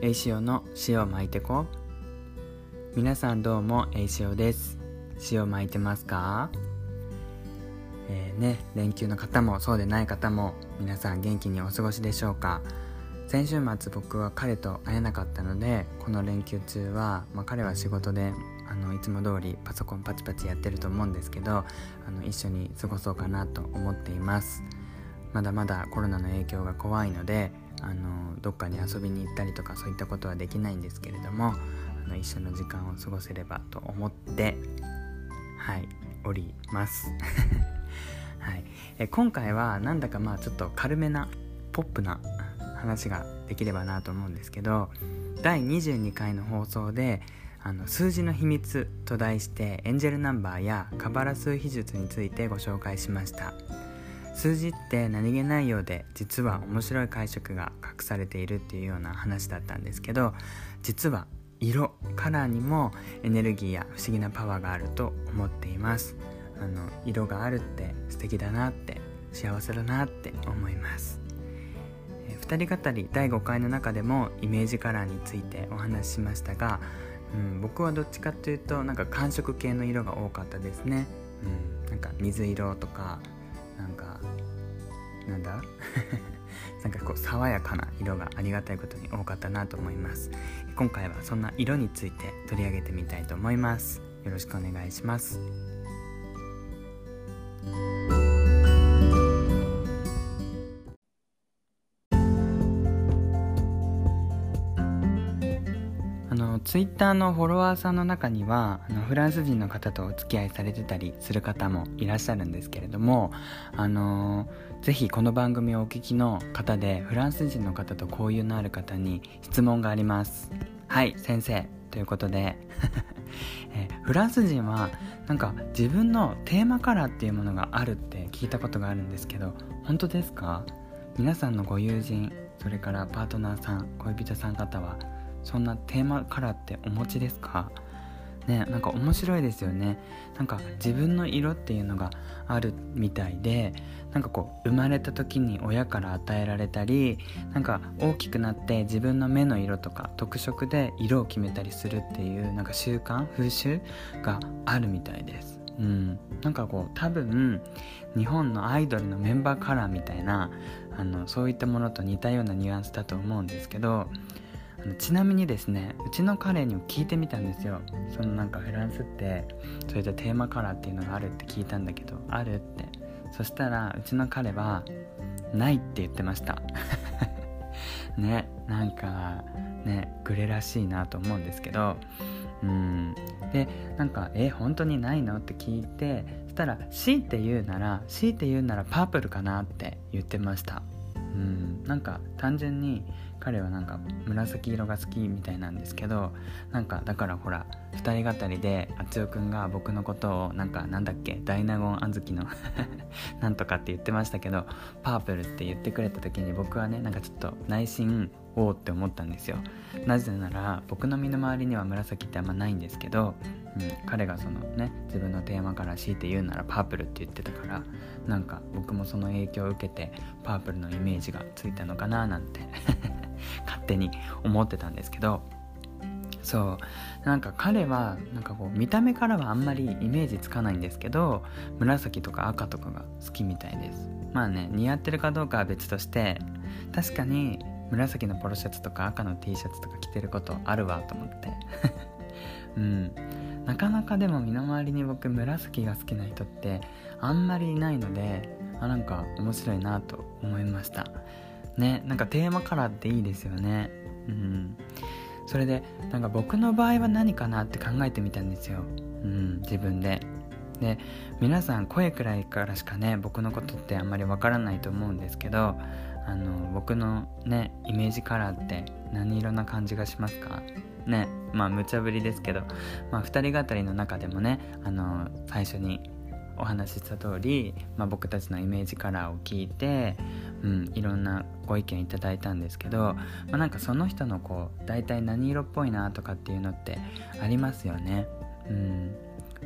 エイシオの塩巻いてこ皆さんどうもエイシオです。塩巻いてますか？えー、ね連休の方もそうでない方も皆さん元気にお過ごしでしょうか？先週末僕は彼と会えなかったのでこの連休中は、まあ、彼は仕事であのいつも通りパソコンパチパチやってると思うんですけどあの一緒に過ごそうかなと思っています。まだまだコロナの影響が怖いのであのどっかに遊びに行ったりとかそういったことはできないんですけれどもあの一緒の時間を過ごせればと思ってはいおります。はい、え今回はなんだかまあちょっと軽めなポップな話ができればなと思うんですけど第22回の放送であの数字の秘密と題してエンジェルナンバーやカバラ数秘術についてご紹介しました。数字って何気ないようで実は面白い解釈が隠されているっていうような話だったんですけど実は色カラーにもエネルギーや不思議なパワーがあると思っています。あの色があるって素敵だなって幸せだなって思います。2人語り第5回の中でもイメージカラーについてお話ししましたが、うん、僕はどっちかというとなんか寒色系の色が多かったですね、うん、なんか水色とかなんかなんだ？なんかこう爽やかな色がありがたいことに多かったなと思います。今回はそんな色について取り上げてみたいと思います。よろしくお願いします。ツイッターのフォロワーさんの中にはあのフランス人の方とお付き合いされてたりする方もいらっしゃるんですけれどもあのー、ぜひこの番組をお聞きの方でフランス人の方と交友のある方に質問があります。はい先生。ということで。えフランス人はなんか自分のテーマカラーっていうものがあるって聞いたことがあるんですけど本当ですか？皆さんのご友人それからパートナーさん恋人さん方はそんなテーマカラーってお持ちですか？ねなんか面白いですよね。なんか自分の色っていうのがあるみたいでなんかこう生まれた時に親から与えられたりなんか大きくなって自分の目の色とか特色で色を決めたりするっていうなんか習慣風習があるみたいです。うん、なんかこう多分日本のアイドルのメンバーカラーみたいなあのそういったものと似たようなニュアンスだと思うんですけどちなみにですねうちの彼にも聞いてみたんですよ。そのなんかフランスってそういったテーマカラーっていうのがあるって聞いたんだけどあるって。そしたらうちの彼はないって言ってました。ねなんかねグレらしいなと思うんですけど。うん。でなんか「え本当にないの?」って聞いてそしたら強いて言うなら強いて言うならパープルかなって言ってました。うん。なんか単純に彼はなんか紫色が好きみたいなんですけどなんかだからほら2人語りであつよくんが僕のことをなんかなんだっけダイナゴンあずきの なんとかって言ってましたけどパープルって言ってくれた時に僕はねなんかちょっと内心おおって思ったんですよ。なぜなら僕の身の回りには紫ってあんまないんですけど、うん、彼がそのね自分のテーマから強いて言うならパープルって言ってたからなんか僕もその影響を受けてパープルのイメージがついたのかななんて 勝手に思ってたんですけどそう。なんか彼はなんかこう見た目からはあんまりイメージつかないんですけど紫とか赤とかが好きみたいです。まあね似合ってるかどうかは別として確かに紫のポロシャツとか赤の T シャツとか着てることあるわと思って。うん。なかなかでも身の回りに僕紫が好きな人ってあんまりいないのであなんか面白いなと思いました。ねなんかテーマカラーっていいですよね。うん。それでなんか僕の場合は何かなって考えてみたんですよ。うん自分で。で皆さん声くらいからしかね僕のことってあんまりわからないと思うんですけどあの僕のねイメージカラーって何色な感じがしますか？ねまあ無茶ぶりですけど、まあ、2人語りの中でもねあの最初にお話しした通り、まあ、僕たちのイメージカラーを聞いて、うん、いろんなご意見いただいたんですけど、まあ、なんかその人のこう大体何色っぽいなとかっていうのってありますよね。うん。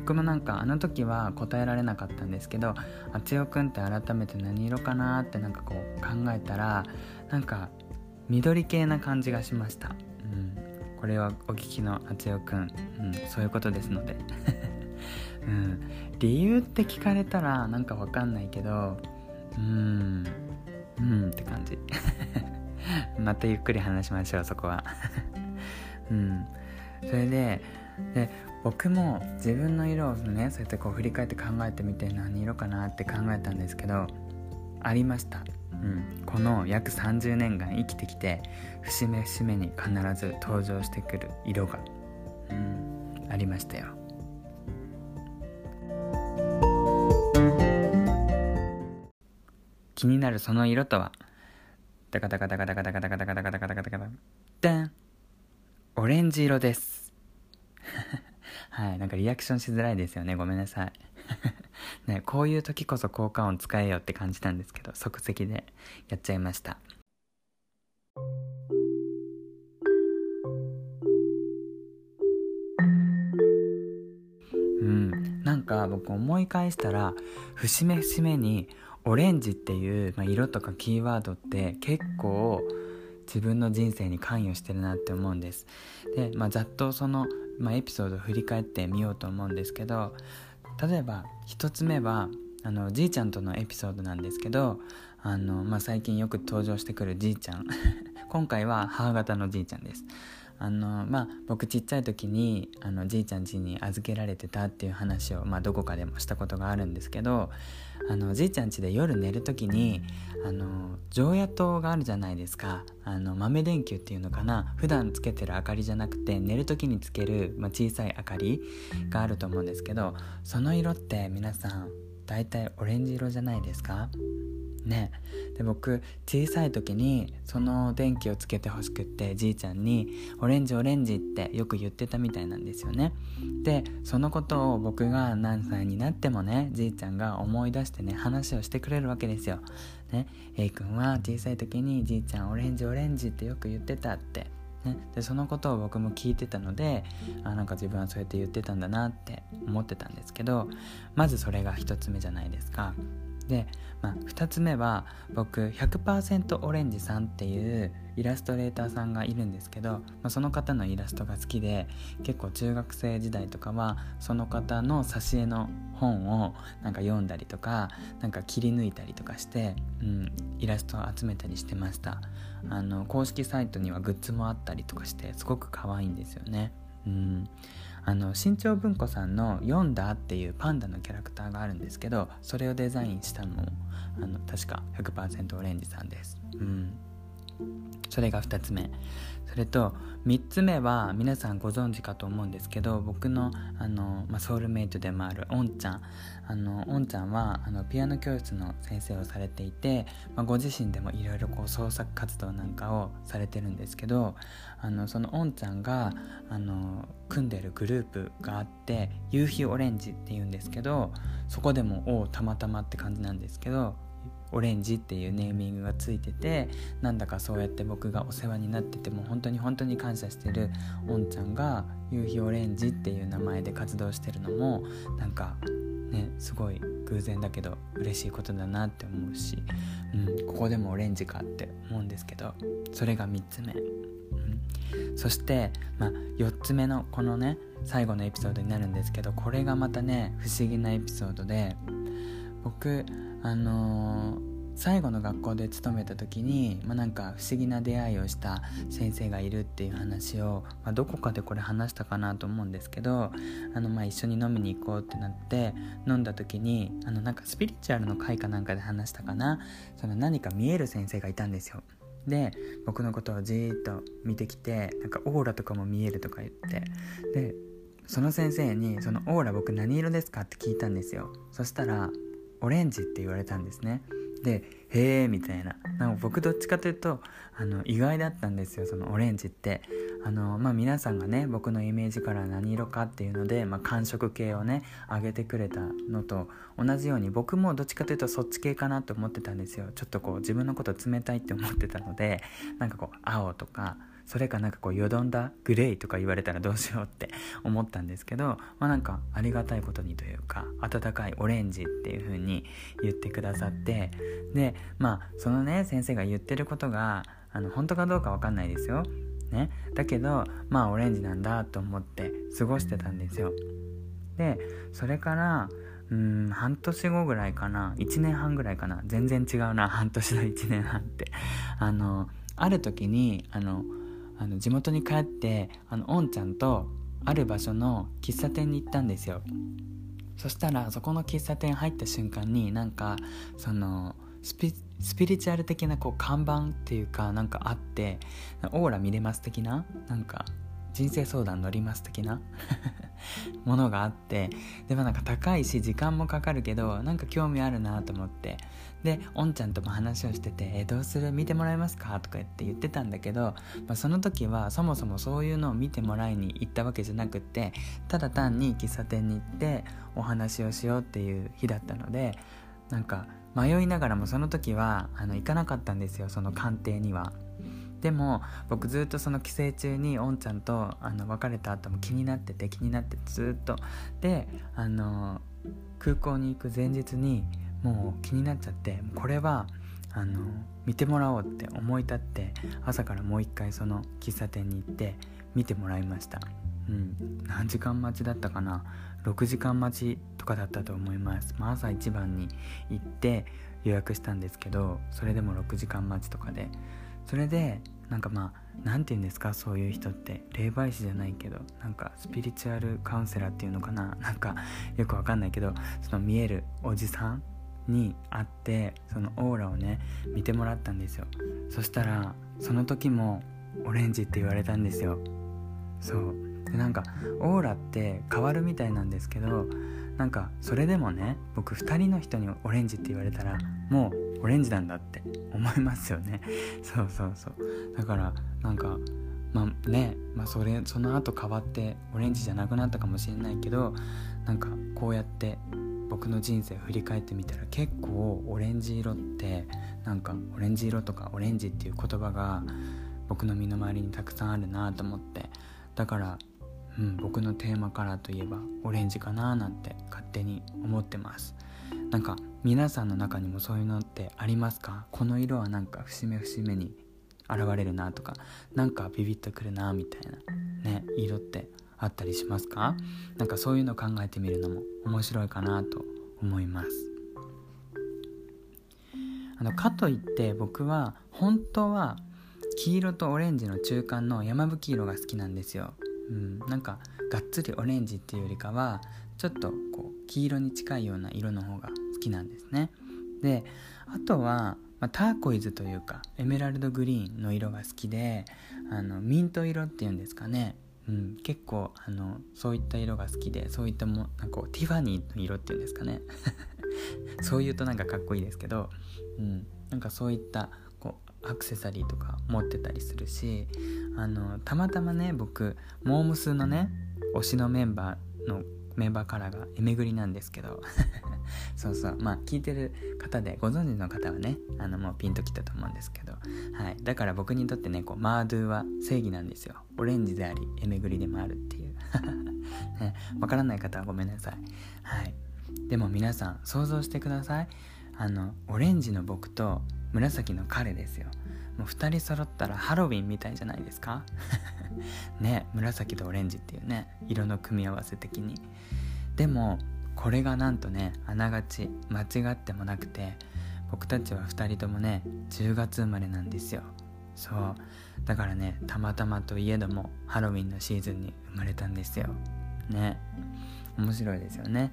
僕もなんかあの時は答えられなかったんですけどあつよくんって改めて何色かなってなんかこう考えたらなんか緑系な感じがしました、うん。これはお聞きのあつよくん、うん、そういうことですので。うん。理由って聞かれたらなんかわかんないけどうんうんって感じ。またゆっくり話しましょうそこは。うん。それでで僕も自分の色をねそうやってこう振り返って考えてみて何色かなって考えたんですけどありました、うん、この約30年間生きてきて節目節目に必ず登場してくる色が、うん、ありましたよ。気になるその色とは？ダカダカダカダカダカダカダカダカダカダカダカダダンオレンジ色です はい、なんかリアクションしづらいですよね。ごめんなさい。ね、こういう時こそ効果音使えよって感じたんですけど、即席でやっちゃいました。うん、なんか僕思い返したら節目節目にオレンジっていう、まあ、色とかキーワードって結構自分の人生に関与してるなって思うんです。で、まあ、ざっとその、まあ、エピソードを振り返ってみようと思うんですけど例えば1つ目はあのじいちゃんとのエピソードなんですけどあの、まあ、最近よく登場してくるじいちゃん。今回は母方のじいちゃんです。あのまあ僕ちっちゃい時にあのじいちゃん家に預けられてたっていう話を、まあ、どこかでもしたことがあるんですけどあのじいちゃん家で夜寝る時にあの常夜灯があるじゃないですか。あの豆電球っていうのかな。普段つけてる明かりじゃなくて寝る時につける、まあ、小さい明かりがあると思うんですけどその色って皆さん大体オレンジ色じゃないですか？ね。で僕小さい時にその電気をつけてほしくってじいちゃんに「オレンジオレンジ」ってよく言ってたみたいなんですよね。でそのことを僕が何歳になってもねじいちゃんが思い出してね話をしてくれるわけですよ。ね A 君は小さい時にじいちゃんオレンジオレンジってよく言ってたって。ね、でそのことを僕も聞いてたのであなんか自分はそうやって言ってたんだなって思ってたんですけどまずそれが1つ目じゃないですか。で、まあ、2つ目は僕100%オレンジさんっていうイラストレーターさんがいるんですけど、まあ、その方のイラストが好きで結構中学生時代とかはその方の挿絵の本をなんか読んだりとかなんか切り抜いたりとかして、うん、イラストを集めたりしてました。あの公式サイトにはグッズもあったりとかしてすごく可愛いんですよね。うん。あの新潮文庫さんの「読んだ」っていうパンダのキャラクターがあるんですけどそれをデザインしたのもあの確か100%オレンジさんです。うんそれが2つ目。それと3つ目は皆さんご存知かと思うんですけど僕のあの、まあ、ソウルメイトでもあるおんちゃん。あのおんちゃんはあのピアノ教室の先生をされていて、まあ、ご自身でもいろいろ創作活動なんかをされてるんですけどあのそのおんちゃんがあの組んでるグループがあって夕日オレンジっていうんですけどそこでもおたまたまって感じなんですけどオレンジっていうネーミングがついててなんだかそうやって僕がお世話になってても本当に本当に感謝してるおんちゃんが夕日オレンジっていう名前で活動してるのもなんかねすごい偶然だけど嬉しいことだなって思うし、うん、ここでもオレンジかって思うんですけどそれが3つ目、うん、そして、まあ、4つ目のこのね最後のエピソードになるんですけどこれがまたね不思議なエピソードで僕あのー、最後の学校で勤めた時に、まあ、なんか不思議な出会いをした先生がいるっていう話を、まあ、どこかでこれ話したかなと思うんですけどあのまあ一緒に飲みに行こうってなって飲んだ時にあのなんかスピリチュアルの会かなんかで話したかなその何か見える先生がいたんですよ。で僕のことをじーっと見てきてなんかオーラとかも見えるとか言ってでその先生に「そのオーラ僕何色ですか?」って聞いたんですよそしたらオレンジって言われたんですねでへえみたいな。なんか僕どっちかというとあの意外だったんですよそのオレンジって。あのまあ皆さんがね僕のイメージから何色かっていうので、まあ、寒色系をね上げてくれたのと同じように僕もどっちかというとそっち系かなと思ってたんですよ。ちょっとこう自分のこと冷たいって思ってたのでなんかこう青とかそれかなんかこうよどんだグレーとか言われたらどうしようって思ったんですけどまあなんかありがたいことにというか温かいオレンジっていう風に言ってくださってでまあそのね先生が言ってることがあの本当かどうかわかんないですよ。ね。だけどまあオレンジなんだと思って過ごしてたんですよ。でそれからうん半年後ぐらいかな。1年半ぐらいかな。全然違うな。半年の1年半って。あのある時にあのあの地元に帰ってあのおんちゃんとある場所の喫茶店に行ったんですよ。そしたらそこの喫茶店入った瞬間になんかそのスピリチュアル的なこう看板っていうかなんかあってオーラ見れます的ななんか人生相談乗ります的な ものがあってでもなんか高いし時間もかかるけどなんか興味あるなと思ってでおんちゃんとも話をしてて「えどうする？見てもらえますか?」とか言って言ってたんだけど、まあ、その時はそもそもそういうのを見てもらいに行ったわけじゃなくってただ単に喫茶店に行ってお話をしようっていう日だったのでなんか迷いながらもその時はあの行かなかったんですよその鑑定には。でも僕ずっとその帰省中におんちゃんとあの別れた後も気になってて気になってずっと。であの空港に行く前日にもう気になっちゃってこれはあの見てもらおうって思い立って朝からもう一回その喫茶店に行って見てもらいました。うん。何時間待ちだったかな？6時間待ちとかだったと思います、まあ、朝一番に行って予約したんですけどそれでも6時間待ちとかで。それでなんかまあ何て言うんですかそういう人って。霊媒師じゃないけどなんかスピリチュアルカウンセラーっていうのかな。なんかよくわかんないけどその見えるおじさんに会ってそのオーラをね見てもらったんですよ。そしたらその時もオレンジって言われたんですよ。そう。でなんかオーラって変わるみたいなんですけどなんかそれでもね僕2人の人にオレンジって言われたらもうオレンジなんだって思いますよね。そうそうそう。だからなんかまあね、まあ、それその後変わってオレンジじゃなくなったかもしれないけどなんかこうやって僕の人生を振り返ってみたら結構オレンジ色ってなんかオレンジ色とかオレンジっていう言葉が僕の身の回りにたくさんあるなと思って。だからうん、僕のテーマカラーといえばオレンジかななんて勝手に思ってます。なんか皆さんの中にもそういうのってありますか？この色はなんか節目節目に現れるなとか。なんかビビッとくるなみたいなね色ってあったりしますか？なんかそういうの考えてみるのも面白いかなと思います。あのかといって僕は本当は黄色とオレンジの中間の山吹色が好きなんですよ。うん、なんかがっつりオレンジっていうよりかはちょっとこう黄色に近いような色の方が好きなんですね。であとは、まあ、ターコイズというかエメラルドグリーンの色が好きであのミント色っていうんですかね。うん、結構あのそういった色が好きでそういったもなんかティファニーの色っていうんですかね。そう言うとなんかかっこいいですけど、うん、なんかそういったアクセサリーとか持ってたりするしあのたまたまね僕モームスのね推しのメンバーのメンバーカラーがエメグリなんですけど。そうそう。まあ聞いてる方でご存知の方はねあのもうピンときたと思うんですけど、はい、だから僕にとってねこうマードゥは正義なんですよ。オレンジでありエメグリでもあるっていう、ね、わからない方はごめんなさい。はい。でも皆さん想像してください。あのオレンジの僕と紫の彼ですよ。もう2人揃ったらハロウィンみたいじゃないですか？ね紫とオレンジっていうね色の組み合わせ的に。でもこれがなんとねあながち間違ってもなくて僕たちは2人ともね10月生まれなんですよ。そう。だからねたまたまといえどもハロウィンのシーズンに生まれたんですよ。ね。面白いですよね。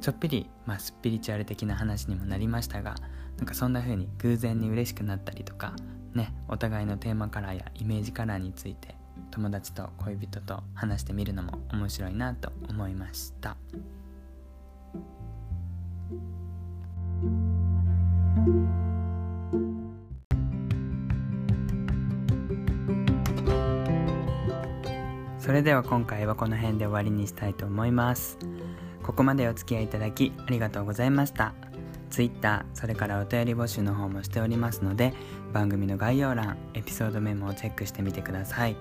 ちょっぴり、まあ、スピリチュアル的な話にもなりましたがなんかそんな風に偶然に嬉しくなったりとかねお互いのテーマカラーやイメージカラーについて友達と恋人と話してみるのも面白いなと思いました。それでは今回はこの辺で終わりにしたいと思います。ここまでお付き合いいただきありがとうございました。Twitter それからお便り募集の方もしておりますので番組の概要欄エピソードメモをチェックしてみてください。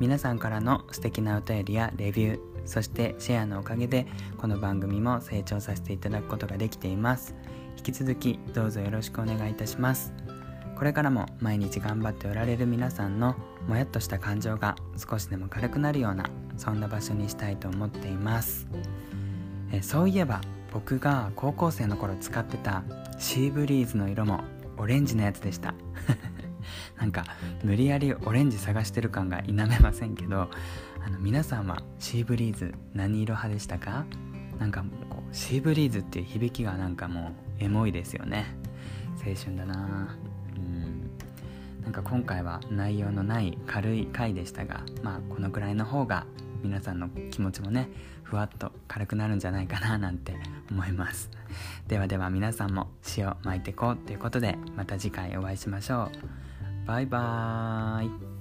皆さんからの素敵なお便りやレビューそしてシェアのおかげでこの番組も成長させていただくことができています。引き続きどうぞよろしくお願いいたします。これからも毎日頑張っておられる皆さんのもやっとした感情が少しでも軽くなるようなそんな場所にしたいと思っています。えそういえば僕が高校生の頃使ってたシーブリーズの色もオレンジのやつでした。なんか無理やりオレンジ探してる感が否めませんけどあの皆さんはシーブリーズ何色派でしたか？なんかこうシーブリーズっていう響きがなんかもうエモいですよね。青春だな。うん。なんか今回は内容のない軽い回でしたがまあこのくらいの方が皆さんの気持ちもねふわっと軽くなるんじゃないかななんて思います。ではでは皆さんも塩巻いてこうということでまた次回お会いしましょう。バイバーイ。